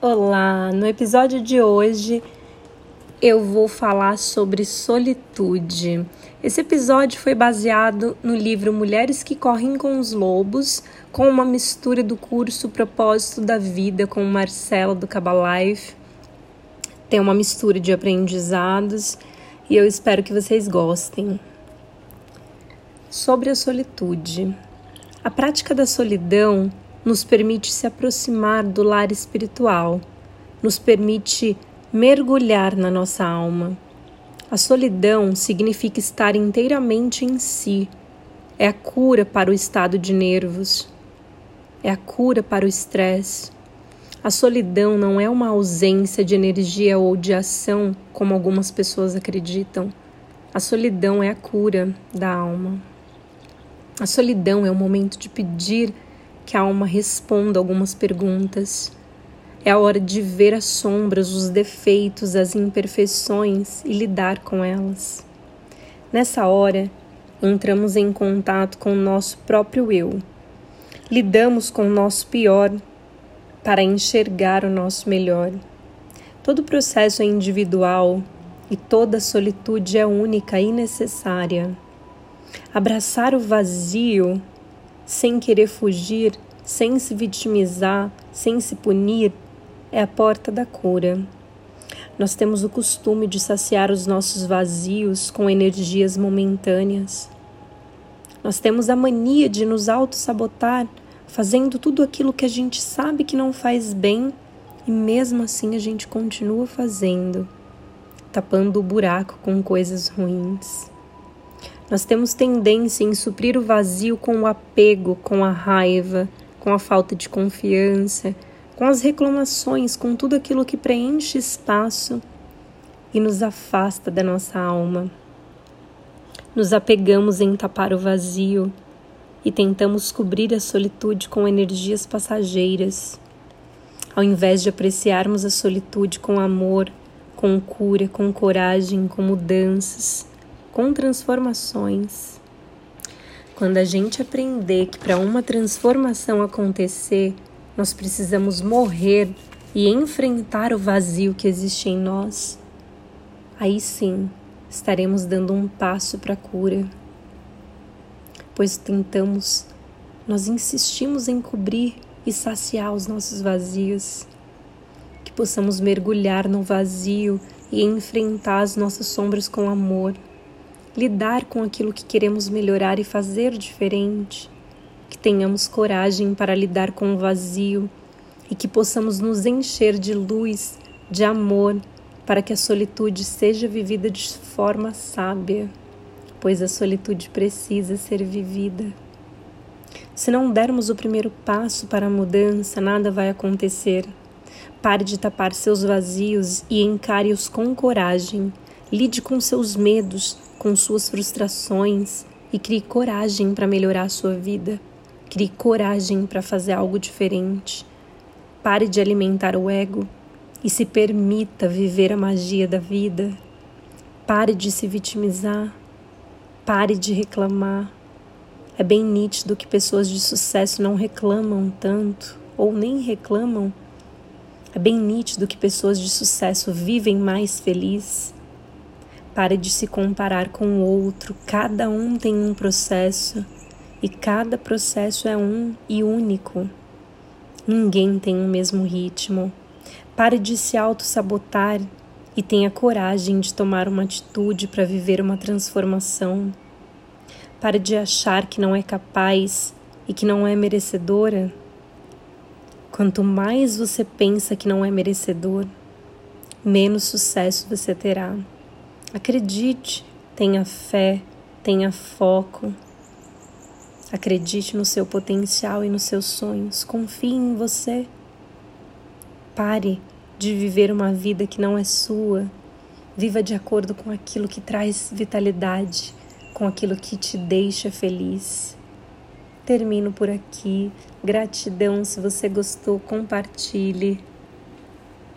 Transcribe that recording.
Olá! No episódio de hoje eu vou falar sobre solitude. Esse episódio foi baseado no livro Mulheres que Correm com os Lobos, com uma mistura do curso Propósito da Vida com Marcela do Cabalife. Tem uma mistura de aprendizados e eu espero que vocês gostem. Sobre a solitude. A prática da solidão nos permite se aproximar do lar espiritual, nos permite mergulhar na nossa alma. A solidão significa estar inteiramente em si. É a cura para o estado de nervos. É a cura para o estresse. A solidão não é uma ausência de energia ou de ação, como algumas pessoas acreditam. A solidão é a cura da alma. A solidão é o momento de pedir que a alma responda algumas perguntas. É a hora de ver as sombras, os defeitos, as imperfeições e lidar com elas. Nessa hora, entramos em contato com o nosso próprio eu. Lidamos com o nosso pior para enxergar o nosso melhor. Todo processo é individual e toda solitude é única e necessária. Abraçar o vazio sem querer fugir, sem se vitimizar, sem se punir, é a porta da cura. Nós temos o costume de saciar os nossos vazios com energias momentâneas. Nós temos a mania de nos auto-sabotar, fazendo tudo aquilo que a gente sabe que não faz bem e mesmo assim a gente continua fazendo, tapando o buraco com coisas ruins. Nós temos tendência em suprir o vazio com o apego, com a raiva, com a falta de confiança, com as reclamações, com tudo aquilo que preenche espaço e nos afasta da nossa alma. Nos apegamos em tapar o vazio e tentamos cobrir a solitude com energias passageiras. Ao invés de apreciarmos a solitude com amor, com cura, com coragem, com mudanças, com transformações. Quando a gente aprender que para uma transformação acontecer, nós precisamos morrer e enfrentar o vazio que existe em nós, aí sim estaremos dando um passo para a cura. Pois tentamos, nós insistimos em cobrir e saciar os nossos vazios, que possamos mergulhar no vazio e enfrentar as nossas sombras com amor lidar com aquilo que queremos melhorar e fazer diferente, que tenhamos coragem para lidar com o vazio e que possamos nos encher de luz, de amor, para que a solitude seja vivida de forma sábia, pois a solitude precisa ser vivida. Se não dermos o primeiro passo para a mudança, nada vai acontecer. Pare de tapar seus vazios e encare-os com coragem. Lide com seus medos, com suas frustrações e crie coragem para melhorar a sua vida. Crie coragem para fazer algo diferente. Pare de alimentar o ego e se permita viver a magia da vida. Pare de se vitimizar. Pare de reclamar. É bem nítido que pessoas de sucesso não reclamam tanto ou nem reclamam. É bem nítido que pessoas de sucesso vivem mais felizes Pare de se comparar com o outro, cada um tem um processo e cada processo é um e único. Ninguém tem o mesmo ritmo. Pare de se auto-sabotar e tenha coragem de tomar uma atitude para viver uma transformação. Pare de achar que não é capaz e que não é merecedora. Quanto mais você pensa que não é merecedor, menos sucesso você terá. Acredite, tenha fé, tenha foco. Acredite no seu potencial e nos seus sonhos. Confie em você. Pare de viver uma vida que não é sua. Viva de acordo com aquilo que traz vitalidade, com aquilo que te deixa feliz. Termino por aqui. Gratidão. Se você gostou, compartilhe.